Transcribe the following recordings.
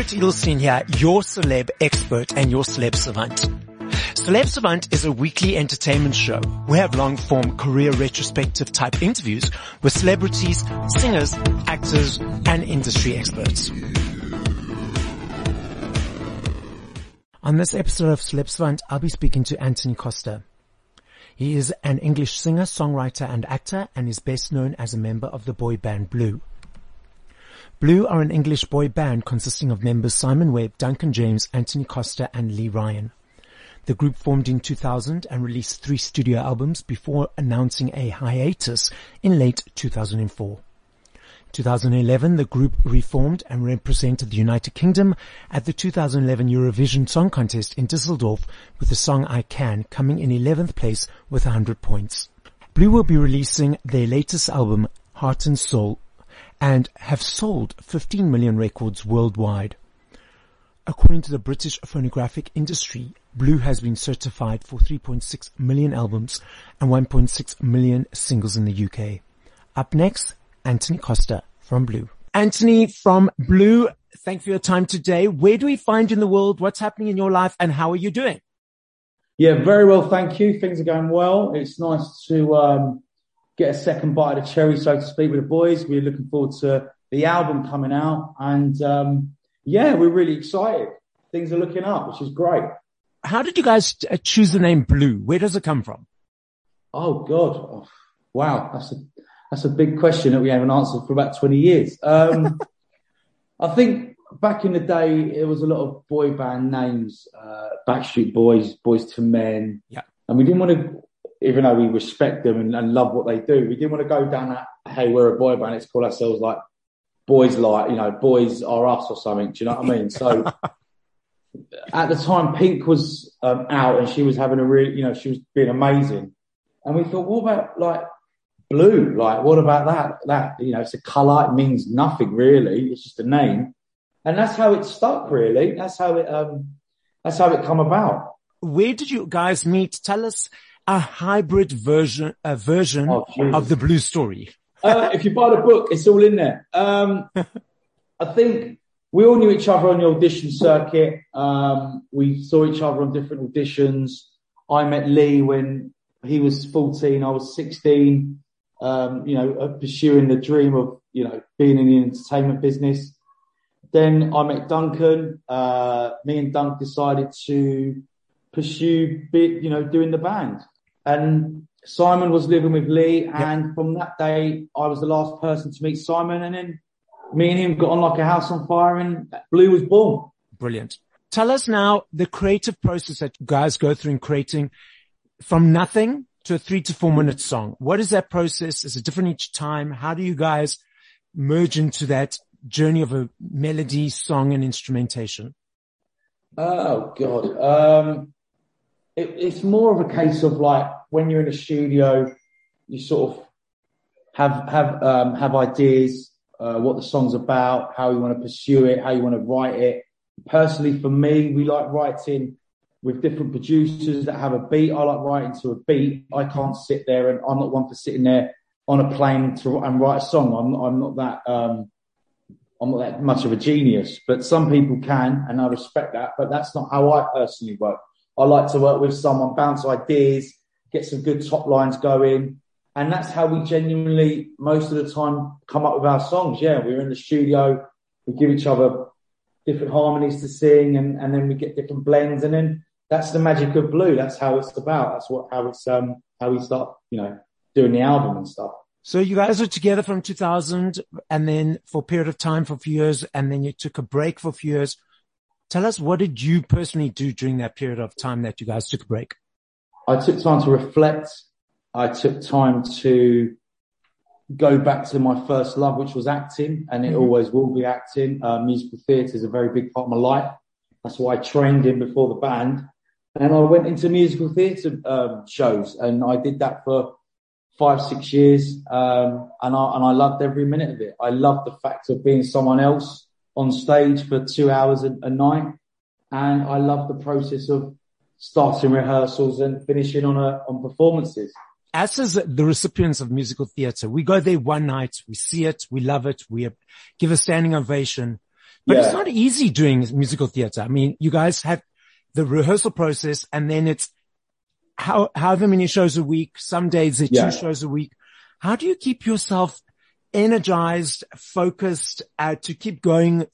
Barret Edelstein here, your celeb expert and your celeb savant. Celeb Savant is a weekly entertainment show. We have long form career retrospective type interviews with celebrities, singers, actors, and industry experts. On this episode of Celeb Savant, I'll be speaking to Antony Costa. He is an English singer, songwriter, and actor, and is best known as a member of the boy band Blue. Blue are an English boy band consisting of members Simon Webb, Duncan James, Antony Costa, and Lee Ryan. The group formed in 2000 and released three studio albums before announcing a hiatus in late 2004. 2011, the group reformed and represented the United Kingdom at the 2011 Eurovision Song Contest in Düsseldorf with the song I Can coming in 11th place with 100 points. Blue will be releasing their latest album, Heart and Soul, and have sold 15 million records worldwide. According to the British phonographic industry, Blue has been certified for 3.6 million albums and 1.6 million singles in the UK. Up next, Antony Costa from Blue. Antony from Blue, thank you for your time today. Where do we find you in the world? What's happening in your life and how are you doing? Yeah, very well, thank you. Things are going well. It's nice to um, get a second bite of the cherry, so to speak, with the boys. We're looking forward to the album coming out, and um, yeah, we're really excited. Things are looking up, which is great. How did you guys uh, choose the name Blue? Where does it come from? Oh God, oh, wow, that's a that's a big question that we haven't answered for about twenty years. Um, I think back in the day, it was a lot of boy band names, uh, Backstreet Boys, Boyz II Men, yeah, and we didn't want to even though we respect them and, and, love what they do, we didn't want to go down that, hey, we're a boy band, let's call ourselves like boys like, you know, boys are us or something. Do you know what I mean? So at the time, Pink was um, out and she was having a really, you know, she was being amazing. And we thought, what about like blue? Like, what about that? That, you know, it's a color. It means nothing really. It's just a name. And that's how it stuck really. That's how it, um, that's how it come about. Where did you guys meet? Tell us a hybrid version, a version oh, of the blue story? uh, if you buy the book, it's all in there. Um, I think we all knew each other on the audition circuit. Um, we saw each other on different auditions. I met Lee when he was 14, I was 16, um, you know, uh, pursuing the dream of, you know, being in the entertainment business. Then I met Duncan. Uh, me and Dunk decided to pursue, you know, doing the band. And Simon was living with Lee, and yep. from that day, I was the last person to meet Simon. And then me and him got on like a house on fire, and Blue was born. Brilliant. Tell us now the creative process that guys go through in creating from nothing to a three to four minute song. What is that process? Is it different each time? How do you guys merge into that journey of a melody, song, and instrumentation? Oh God. Um, it, it's more of a case of like when you're in a studio, you sort of have have um, have ideas, uh, what the song's about, how you want to pursue it, how you want to write it. Personally, for me, we like writing with different producers that have a beat. I like writing to a beat. I can't sit there and I'm not one for sitting there on a plane to and write a song. I'm I'm not that um, I'm not that much of a genius, but some people can, and I respect that. But that's not how I personally work. I like to work with someone, bounce ideas, get some good top lines going. And that's how we genuinely, most of the time, come up with our songs. Yeah, we're in the studio, we give each other different harmonies to sing, and, and then we get different blends. And then that's the magic of blue. That's how it's about. That's what, how it's, um, how we start, you know, doing the album and stuff. So you guys were together from 2000 and then for a period of time for a few years, and then you took a break for a few years. Tell us, what did you personally do during that period of time that you guys took a break? I took time to reflect. I took time to go back to my first love, which was acting, and it mm-hmm. always will be acting. Uh, musical theatre is a very big part of my life. That's why I trained in before the band. And I went into musical theatre um, shows, and I did that for five, six years. Um, and I and I loved every minute of it. I loved the fact of being someone else on stage for two hours a, a night. And I love the process of starting rehearsals and finishing on a, on performances. As is the recipients of musical theatre, we go there one night, we see it, we love it, we give a standing ovation. But Yeah. it's not easy doing musical theater. I mean, you guys have the rehearsal process and then it's how, however many shows a week. Some days it's Yeah. two shows a week. How do you keep yourself energized, focused, uh, to keep going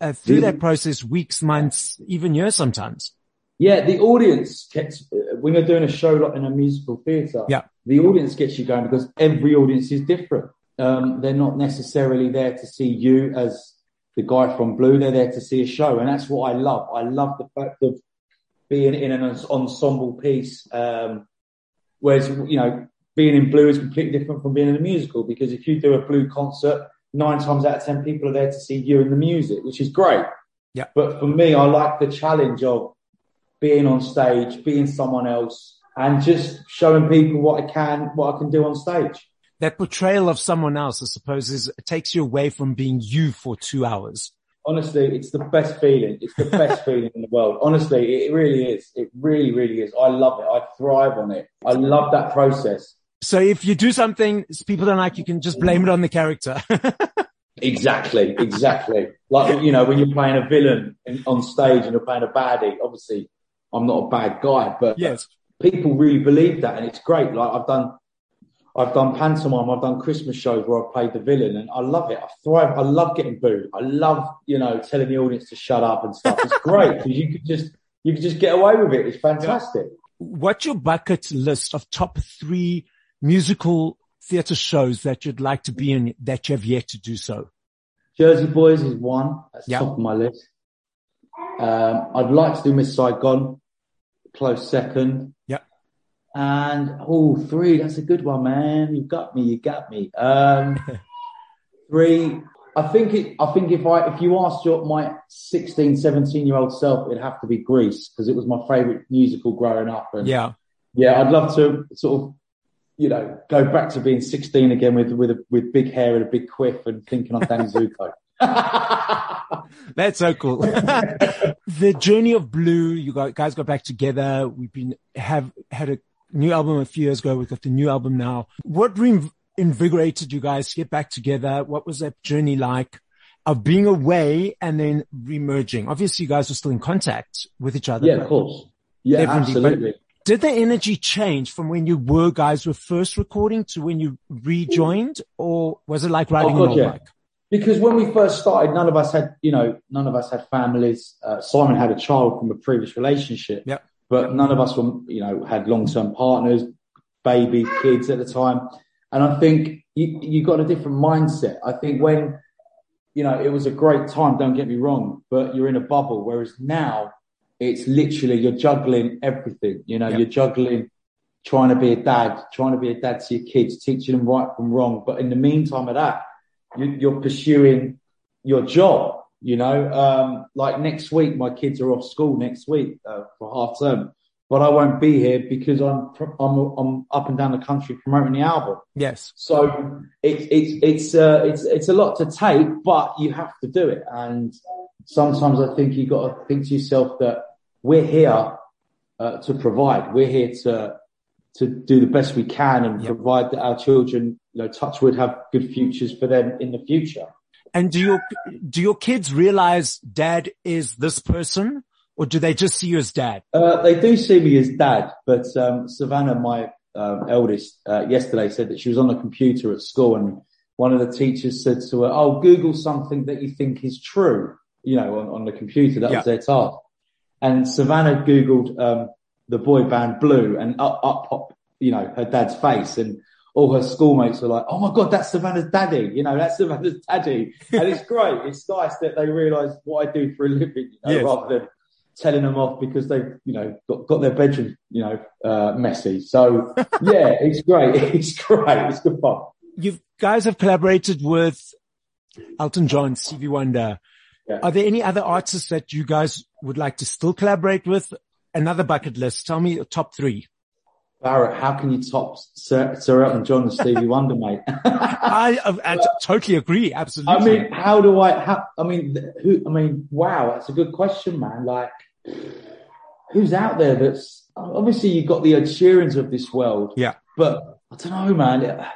uh, through that process weeks, months, even years sometimes? Yeah, the audience gets when you're doing a show like in a musical theatre. Yeah. the audience gets you going because every audience is different. Um, they're not necessarily there to see you as the guy from Blue. They're there to see a show, and that's what I love. I love the fact of being in an ensemble piece. Um, whereas you know, being in Blue is completely different from being in a musical because if you do a Blue concert, nine times out of ten people are there to see you and the music, which is great. Yeah. But for me, I like the challenge of being on stage, being someone else, and just showing people what I can, what I can do on stage. That portrayal of someone else, I suppose, is takes you away from being you for two hours. Honestly, it's the best feeling. It's the best feeling in the world. Honestly, it really is. It really, really is. I love it. I thrive on it. I love that process. So if you do something people don't like, you can just blame it on the character. Exactly, exactly. like you know, when you're playing a villain in, on stage and you're playing a baddie. Obviously, I'm not a bad guy, but yes. people really believe that, and it's great. Like I've done, I've done pantomime, I've done Christmas shows where I played the villain, and I love it. I thrive. I love getting booed. I love, you know, telling the audience to shut up and stuff. It's great because you could just, you could just get away with it. It's fantastic. What's your bucket list of top three musical theater shows that you'd like to be in that you have yet to do so? Jersey Boys is one. That's Yeah. top of my list. Um, I'd like to do Miss Saigon, close second. Yeah. And oh, three. That's a good one, man. You got me. You got me. Um, three. I think it, I think if I if you asked your my 16, 17 year old self, it'd have to be Grease because it was my favourite musical growing up. And Yeah. yeah, I'd love to sort of, you know, go back to being 16 again with with a, with big hair and a big quiff and thinking I'm Dan Zuko. That's so cool. the journey of blue, you got, guys got back together. We've been, have had a new album a few years ago. We've got the new album now. What reinvigorated you guys to get back together? What was that journey like of being away and then remerging? Obviously you guys were still in contact with each other. yeah, of course. Yeah, Definitely, absolutely. Did the energy change from when you were guys were first recording to when you rejoined or was it like riding Oh, God, yeah. bike? Because when we first started, none of us had, you know, none of us had families. Uh, Simon had a child from a previous relationship, Yep. but none of us were, you know, had long-term partners, baby, kids at the time. And I think you, you got a different mindset. I think when, you know, it was a great time, don't get me wrong, but you're in a bubble. Whereas now it's literally, you're juggling everything, you know, Yep. you're juggling trying to be a dad, trying to be a dad to your kids, teaching them right from wrong. But in the meantime of that, you, you're pursuing your job. You know, um, like next week, my kids are off school next week uh, for half term, but I won't be here because I'm I'm I'm up and down the country promoting the album. Yes. So it's it's it's uh, it's it's a lot to take, but you have to do it. And sometimes I think you got to think to yourself that we're here uh, to provide. We're here to to do the best we can and Yep. provide that our children, you know, touch wood, have good futures for them in the future. And do your, do your kids realize dad is this person or do they just see you as dad? Uh, they do see me as dad, but um, Savannah, my um, eldest, uh, yesterday said that she was on the computer at school and one of the teachers said to her, "Oh, Google something that you think is true." You know, on, on the computer. That Yeah. was their task. And Savannah Googled um, the boy band Blue, and up, up popped, you know, her dad's face, and all her schoolmates were like, "Oh my god, that's Savannah's daddy!" You know, that's Savannah's daddy, and it's great. It's nice that they realise what I do for a living, you know, Yes. rather than telling them off because they, you know, got, got their bedroom, you know, uh, messy. So yeah, it's great. It's great. It's good fun. You guys have collaborated with Elton John, Stevie Wonder. Yeah. Are there any other artists that you guys would like to still collaborate with? Another bucket list. Tell me your top three. Barret, how can you top Sir, Sir Elton John and Stevie Wonder, mate? I, I, totally agree. Absolutely. I mean, how do I? How, I mean, who? I mean, wow, that's a good question, man. Like, who's out there that's obviously you've got the Ed Sheerans of this world, yeah. but I don't know, man.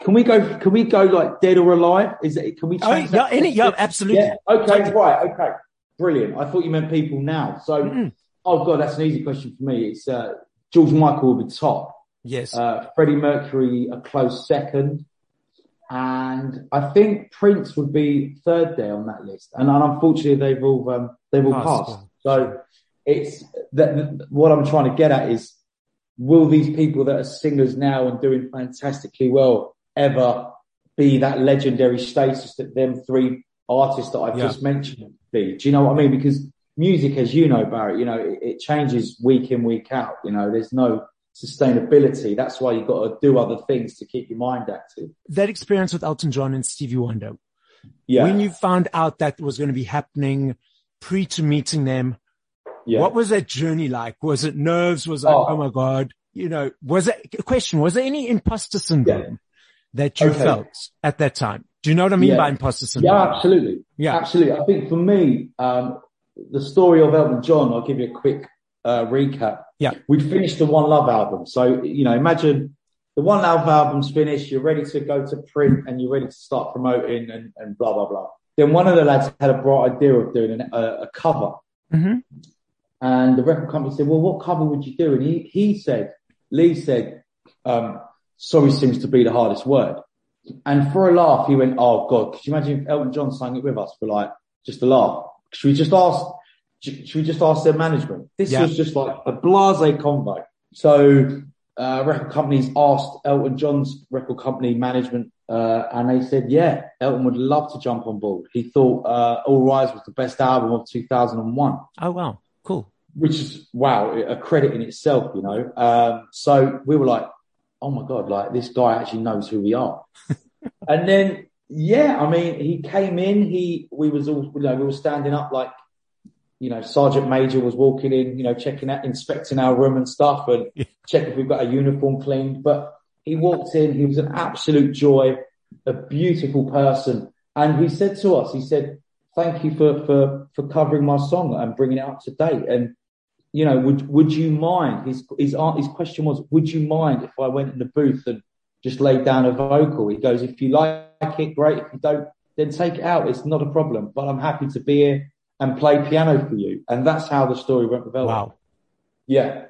Can we go? Can we go like dead or alive? Is it? Can we? Oh, change yeah, that? any, yeah, absolutely. Yeah. Okay. Right. Okay. Brilliant. I thought you meant people now. So, Mm-mm. oh god, that's an easy question for me. It's uh, George Michael will be top. Yes. Uh, Freddie Mercury a close second, and I think Prince would be third there on that list. And, and unfortunately, they've all um, they've all Passed, passed. So it's that what I'm trying to get at is will these people that are singers now and doing fantastically well ever be that legendary status that them three artists that I've Yeah. just mentioned be? Do you know what I mean? Because music, as you know, Barry, you know, it, it changes week in, week out. You know, there's no sustainability. That's why you've got to do other things to keep your mind active. that experience with Elton John and Stevie Wonder, Yeah. when you found out that was going to be happening pre to meeting them, yeah. what was that journey like? Was it nerves? Was it, Oh. oh, my God, you know, was it, a question, was there any imposter syndrome that you Okay. felt at that time? Do you know what I mean Yeah. by imposter syndrome? Yeah, absolutely. Yeah. Absolutely. I think for me, um, the story of Elton John, I'll give you a quick uh, recap. Yeah. We'd finished the One Love album. So, you know, imagine the One Love album's finished, you're ready to go to print and you're ready to start promoting and, and blah, blah, blah. Then one of the lads had a bright idea of doing an, a, a cover. hmm And the record company said, well, what cover would you do? And he, he said, Lee said, um, sorry seems to be the hardest word. And for a laugh, he went, oh God, could you imagine if Elton John sang it with us for like, just a laugh? Should we just ask, should we just ask their management? This Yeah. was just like a blase convo. So, uh, record companies asked Elton John's record company management, uh, and they said, yeah, Elton would love to jump on board. He thought, uh, All Rise was the best album of 2001 Oh, wow. Cool. which is wow, a credit in itself, you know. Um, so we were like, oh my god, like this guy actually knows who we are. and then, yeah, I mean, he came in. He we was all, you know, we were standing up like, you know, Sergeant Major was walking in, you know, checking out, inspecting our room and stuff, and Yeah. check if we've got a uniform cleaned. But he walked in. He was an absolute joy, a beautiful person, and he said to us, he said, "Thank you for for for covering my song and bringing it up to date." And you know, would would you mind? His his his question was, would you mind if I went in the booth and just laid down a vocal? He goes, if you like it, great. If you don't, then take it out. It's not a problem. But I'm happy to be here and play piano for you. And that's how the story went with Elton. Wow. Yeah,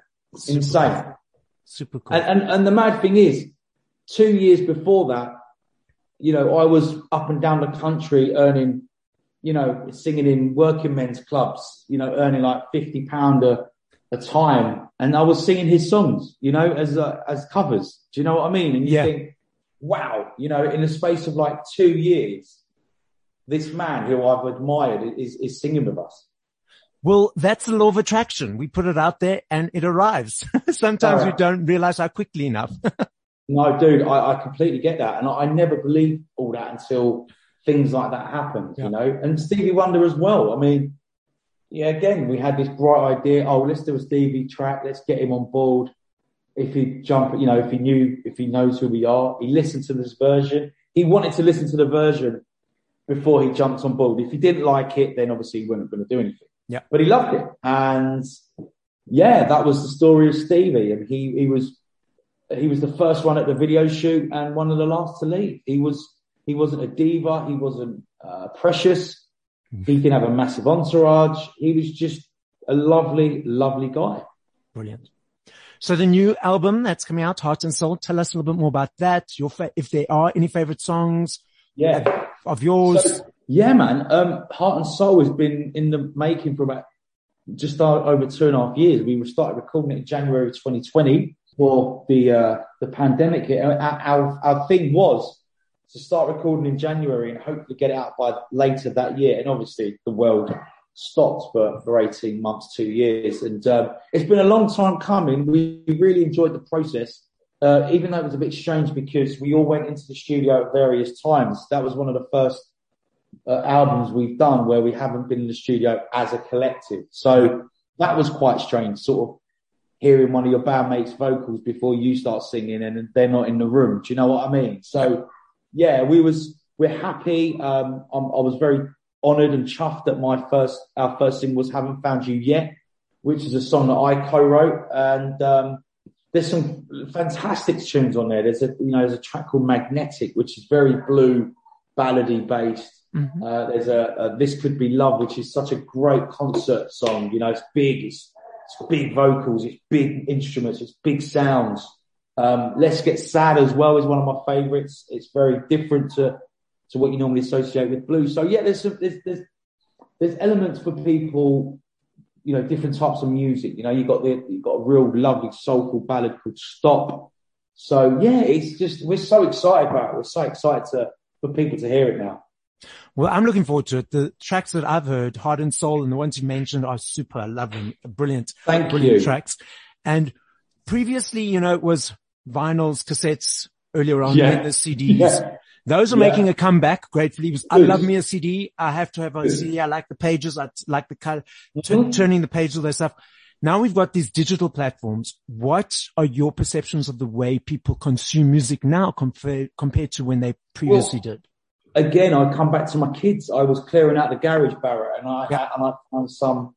insane. Super cool. And, and and the mad thing is, two years before that, you know, I was up and down the country earning, you know, singing in working men's clubs, you know, earning like fifty pound a, a time, and I was singing his songs, you know, as uh, as covers. Do you know what I mean? And you Yeah. think, wow, you know, in the space of like two years, this man who I've admired is is singing with us. Well, that's the law of attraction. We put it out there and it arrives. Sometimes we don't realize how quickly enough. No, dude, I, I completely get that. And I, I never believed all that until things like that happened, Yeah. you know? And Stevie Wonder as well. I mean, yeah, again, we had this bright idea. Oh, let's do a Stevie track. Let's get him on board. If he jump, you know, if he knew, if he knows who we are, he listened to this version. He wanted to listen to the version before he jumped on board. If he didn't like it, then obviously he wasn't going to do anything. Yeah. But he loved it. And yeah, that was the story of Stevie. And he, he was, he was the first one at the video shoot and one of the last to leave. He was he wasn't a diva. He wasn't uh, precious. He didn't have a massive entourage. He was just a lovely, lovely guy. Brilliant. So the new album that's coming out, Heart and Soul, tell us a little bit more about that. Your fa- if there are any favorite songs Yeah. of yours. So, yeah, man. Um, Heart and Soul has been in the making for about just over two and a half years. We started recording it in January 2020 for the uh, the pandemic. hit. Our, our our thing was to start recording in January and hopefully get it out by later that year. And obviously, the world stopped for, for 18 months, two years. And um, it's been a long time coming. We really enjoyed the process. Uh, even though it was a bit strange because we all went into the studio at various times. That was one of the first uh, albums we've done where we haven't been in the studio as a collective. So that was quite strange, sort of hearing one of your bandmates' vocals before you start singing and they're not in the room. Do you know what I mean? So yeah, we was we're happy. Um, I'm, I was very honoured and chuffed that my first our first single was "Haven't Found You Yet," which is a song that I co-wrote, and um, there's some fantastic tunes on there. There's a you know there's a track called Magnetic, which is very blue, ballady based. Mm-hmm. Uh, there's a, a, This Could Be Love, which is such a great concert song. You know, it's big, it's, it's big vocals, it's big instruments, it's big sounds. Um, Let's Get Sad as well is one of my favourites. It's very different to to what you normally associate with blues. So yeah, there's some, there's, there's there's elements for people, you know, different types of music. You know, you got the you got a real lovely soulful ballad called Stop. So yeah, it's just we're so excited about it. We're so excited to for people to hear it now. Well, I'm looking forward to it. The tracks that I've heard, Heart and Soul, and the ones you mentioned are super. Them. Brilliant. Thank brilliant you. tracks. And previously, you know, it was vinyls, cassettes earlier on, yeah. then the CDs. Yeah. Those are yeah. making a comeback gratefully. I love me a CD. I have to have a CD. I like the pages. I like the color, mm-hmm. t- turning the pages, all that stuff. Now we've got these digital platforms. What are your perceptions of the way people consume music now compared, compared to when they previously well, did? Again, I come back to my kids. I was clearing out the garage, Barret, and I, yeah. and I found some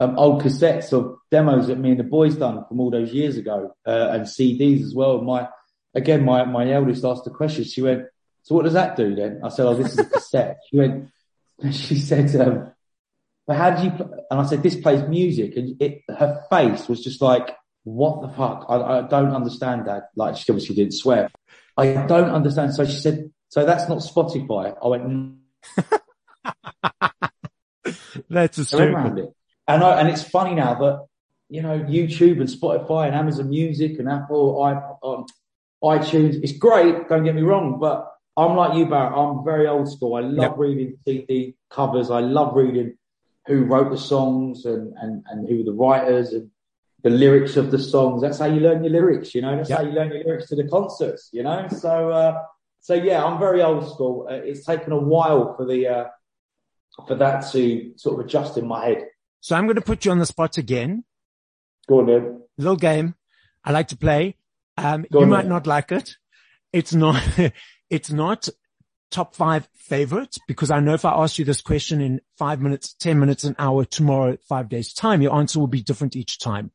um, old cassettes of demos that me and the boys done from all those years ago, uh, and CDs as well. My, again, my, my eldest asked a question. She went, so what does that do then? I said, oh, this is a cassette. she went, she said, um, but how do you, and I said, this plays music. And it, her face was just like, what the fuck? I, I don't understand that. Like, she obviously didn't swear. I don't understand. So she said, so that's not Spotify. I went, that's a stupid. And I, and it's funny now that, you know, YouTube and Spotify and Amazon Music and Apple, I, um, iTunes, it's great. Don't get me wrong, but I'm like you, Barret. I'm very old school. I love yep. reading CD covers. I love reading who wrote the songs and, and, and who were the writers and the lyrics of the songs. That's how you learn your lyrics, you know. That's yep. how you learn your lyrics to the concerts, you know. So, uh, so yeah, I'm very old school. Uh, it's taken a while for the uh, for that to sort of adjust in my head. So I'm going to put you on the spot again. Go on, then. Little game I like to play. Um, you on, might not like it. It's not. It's not top five favorites because I know if I ask you this question in five minutes, 10 minutes, an hour, tomorrow, five days time, your answer will be different each time.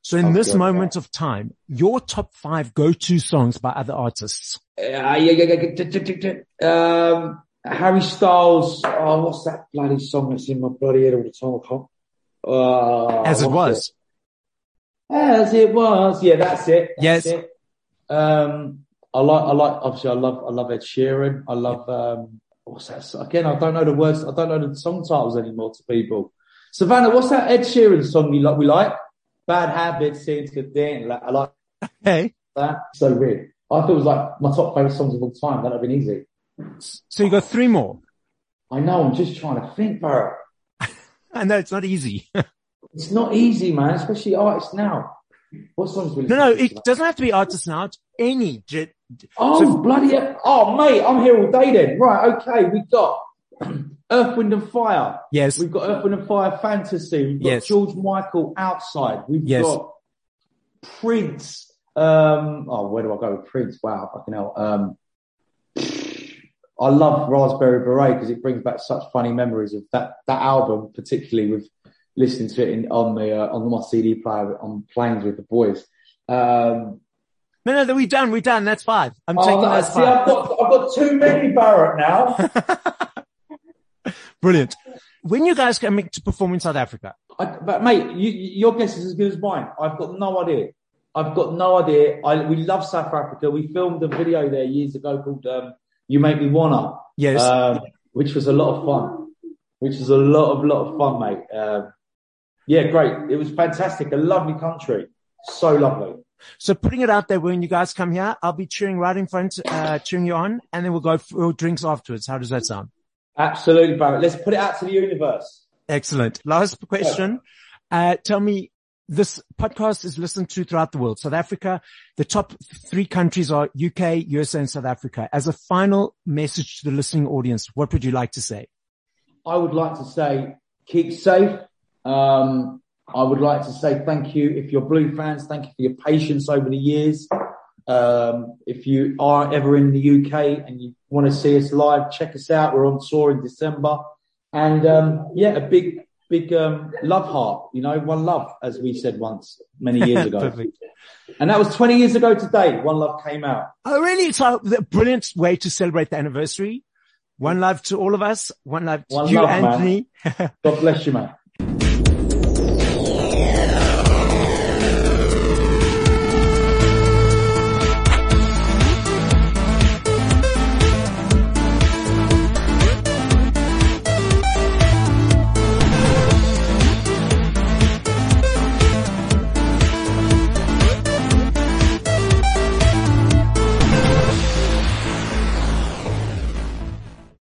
So in this moment that. of time, your top five go-to songs by other artists. Uh, yeah, yeah, yeah, um, Harry Styles. Oh, what's that bloody song that's in my bloody head all the time? Uh, As it was. It? As it was. Yeah, that's it. That's yes. It. Um, I like, I like, obviously I love, I love Ed Sheeran. I love, um, what's that? Again, I don't know the words. I don't know the song titles anymore to people. Savannah, what's that Ed Sheeran song you like? We like Bad Habits, Seems Good Thing. Like, I like hey. that. So weird. I thought it was like my top favorite songs of all time. That'd have been easy. So you got three more. I know. I'm just trying to think, Barret. I know it's not easy. it's not easy, man, especially artists now. What songs will No, no, it doesn't have to be artists now. It's any Oh, so, bloody hell. Oh, mate, I'm here all day then. Right, okay, we've got Earth, Wind and Fire. Yes. We've got Earth, Wind and Fire Fantasy. We've got yes. George Michael Outside. We've yes. got Prince. Um, oh, where do I go with Prince? Wow, fucking hell. Um, I love Raspberry Beret because it brings back such funny memories of that, that album, particularly with listening to it in, on the, uh, on my CD player on planes with the boys. Um, no, no, we're done. We're done. That's five. I'm oh, taking no, those see, five. I've got, I've got too many Barret now. Brilliant. When you guys coming to perform in South Africa? I, but mate, you, your guess is as good as mine. I've got no idea. I've got no idea. I, we love South Africa. We filmed a video there years ago called um, "You Make Me Wanna," yes, um, which was a lot of fun. Which was a lot of lot of fun, mate. Um, yeah, great. It was fantastic. A lovely country. So lovely. So putting it out there when you guys come here, I'll be cheering right in front, uh, cheering you on, and then we'll go for drinks afterwards. How does that sound? Absolutely, Barret. Let's put it out to the universe. Excellent. Last question. Uh, tell me, this podcast is listened to throughout the world. South Africa, the top three countries are UK, USA, and South Africa. As a final message to the listening audience, what would you like to say? I would like to say, keep safe. Um, I would like to say thank you. If you're Blue fans, thank you for your patience over the years. Um, if you are ever in the UK and you want to see us live, check us out. We're on tour in December. And um, yeah, a big big um, love heart. You know, one love, as we said once many years ago. And that was 20 years ago today. One love came out. Oh, really? So a brilliant way to celebrate the anniversary. One love to all of us. One love to One you, love. Antony. God bless you, man.